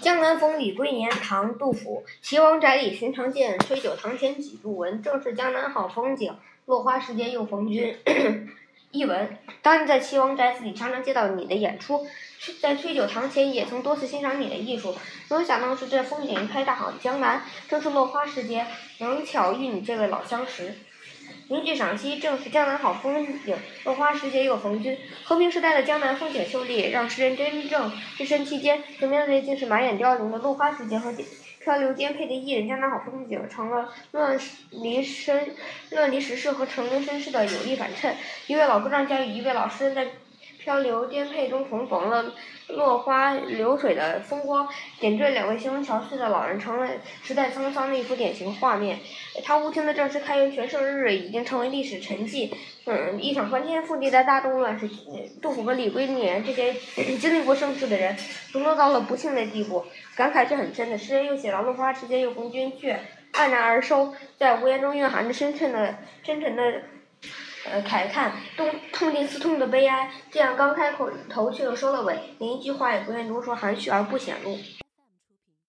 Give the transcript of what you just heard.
江南风，李龟年，唐·杜甫。岐王宅里寻常见，吹酒堂前几度闻。正是江南好风景，落花时节又逢君。译文：当年在岐王宅子里，常常见到你的演出，在吹酒堂前也曾多次欣赏你的艺术。没有想到是这风景一派大好的江南，正是落花时节，能巧遇你这位老相识。名句赏析：正是江南好风景，落花时节又逢君。和平时代的江南风景秀丽，让诗人真正置身其间。可面对竟是满眼凋零的落花时节和漂流颠沛的艺人，江南好风景成了乱离身、乱离时事和成功身世的有力反衬。一位老歌唱家与一位老诗人在。漂流颠沛中重逢了，落花流水的风光，点缀两位形容憔悴的老人，成了时代沧桑的一幅典型画面。他无情的正式开元全盛日，已经成为历史沉寂。嗯，一场翻天覆地的大动乱，使杜甫和李龟年这些经历过盛世的人，沦落到了不幸的地步，感慨是很深的。诗人又写了“落花时节又逢君”，却黯然而收，在无言中蕴含着深沉的、深沉的。呃，慨叹，痛痛定思痛的悲哀，这样刚开口头却又收了尾，连一句话也不愿多说，含蓄而不显露。